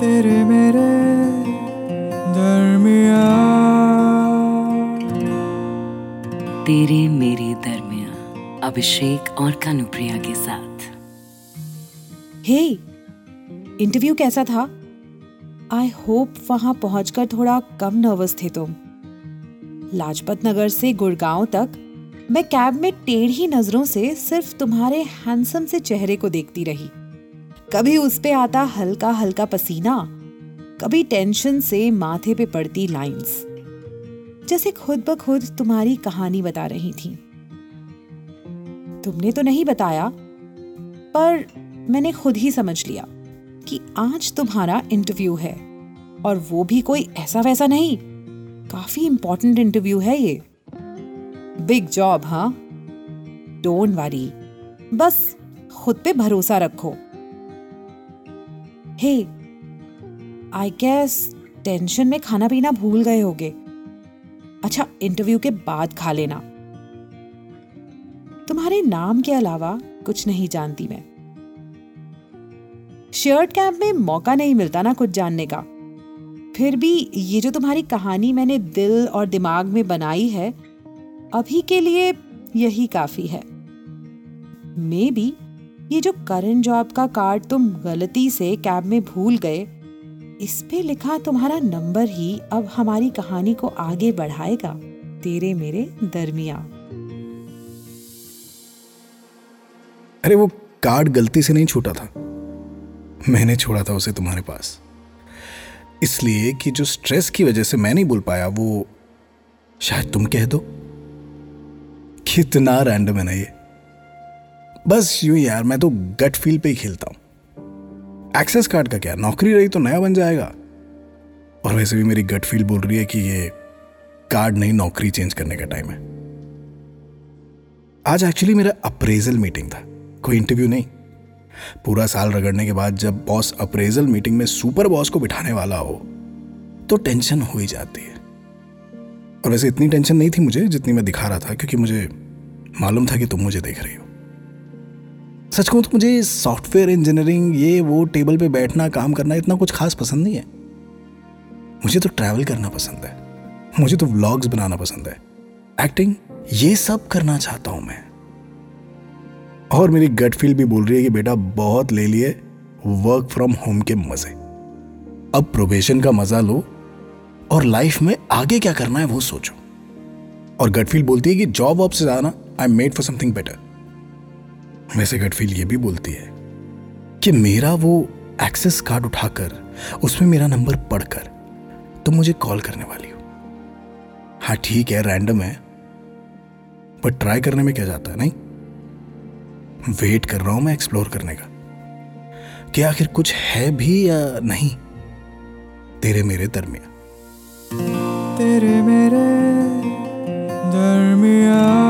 तेरे मेरे दरमिया तेरे मेरे दरमिया अभिषेक और कानुप्रिया के साथ। हे hey, इंटरव्यू कैसा था? आई होप वहाँ पहुंचकर थोड़ा कम नर्वस थे तुम। लाजपत नगर से गुड़गांव तक मैं कैब में टेढ़ी नज़रों से सिर्फ़ तुम्हारे हैंडसम से चेहरे को देखती रही। कभी उस पे आता हल्का हल्का पसीना, कभी टेंशन से माथे पे पड़ती लाइंस जैसे खुद ब खुद तुम्हारी कहानी बता रही थी। तुमने तो नहीं बताया, पर मैंने खुद ही समझ लिया कि आज तुम्हारा इंटरव्यू है, और वो भी कोई ऐसा वैसा नहीं। काफ़ी इंपॉर्टेंट इंटरव्यू है ये। बिग जॉब हाँ? डोंट वरी बस खुद पे भरोसा रखो। हे आई गेस टेंशन में खाना पीना भूल गए होगे। अच्छा इंटरव्यू के बाद खा लेना। तुम्हारे नाम के अलावा कुछ नहीं जानती मैं। शर्ट कैंप में मौका नहीं मिलता ना कुछ जानने का। फिर भी ये जो तुम्हारी कहानी मैंने दिल और दिमाग में बनाई है, अभी के लिए यही काफ़ी है। मे बी ये जो करंट जॉब का कार्ड तुम गलती से कैब में भूल गए, इस पे लिखा तुम्हारा नंबर ही अब हमारी कहानी को आगे बढ़ाएगा, तेरे मेरे दरमिया। अरे वो कार्ड गलती से नहीं छूटा था। मैंने छोड़ा था उसे तुम्हारे पास। इसलिए कि जो स्ट्रेस की वजह से मैं नहीं बोल पाया, वो शायद तुम कह दो। कितना रैंडम है ना ये। बस यूँ यार, मैं तो गट फील पे ही खेलता हूँ। एक्सेस कार्ड का क्या? नौकरी रही तो नया बन जाएगा। और वैसे भी मेरी गट फील बोल रही है कि ये कार्ड नहीं, नौकरी चेंज करने का टाइम है। आज एक्चुअली मेरा अप्रेजल मीटिंग था। कोई इंटरव्यू नहीं। पूरा साल रगड़ने के बाद जब बॉस अप्रेजल मीटिंग में सुपर बॉस को बिठाने वाला हो तो टेंशन हो ही जाती है। और वैसे इतनी टेंशन नहीं थी मुझे जितनी मैं दिखा रहा था, क्योंकि मुझे मालूम था कि तुम मुझे देख रही हो। सच कहूँ तो मुझे सॉफ्टवेयर इंजीनियरिंग, ये वो टेबल पे बैठना, काम करना इतना कुछ खास पसंद नहीं है। मुझे तो ट्रैवल करना पसंद है। मुझे तो व्लॉग्स बनाना पसंद है। एक्टिंग ये सब करना चाहता हूँ मैं। और मेरी गट फील भी बोल रही है कि बेटा बहुत ले लिए वर्क फ्रॉम होम के मज़े। अब प्रोबेशन का मज़ा लो और लाइफ में आगे क्या करना है वो सोचो। और गट फील बोलती है कि जॉब वॉब से जाना I made for something better वैसे गट फील ये भी बोलती है कि मेरा वो एक्सेस कार्ड उठाकर, उसमें मेरा नंबर पढ़कर तुम मुझे कॉल करने वाली हो। हाँ ठीक है रैंडम है। पर ट्राई करने में क्या जाता है, नहीं? वेट कर रहा हूँ मैं एक्सप्लोर करने का। कि आखिर कुछ है भी या नहीं? तेरे मेरे दरमिया तेरे मेरे दरमिया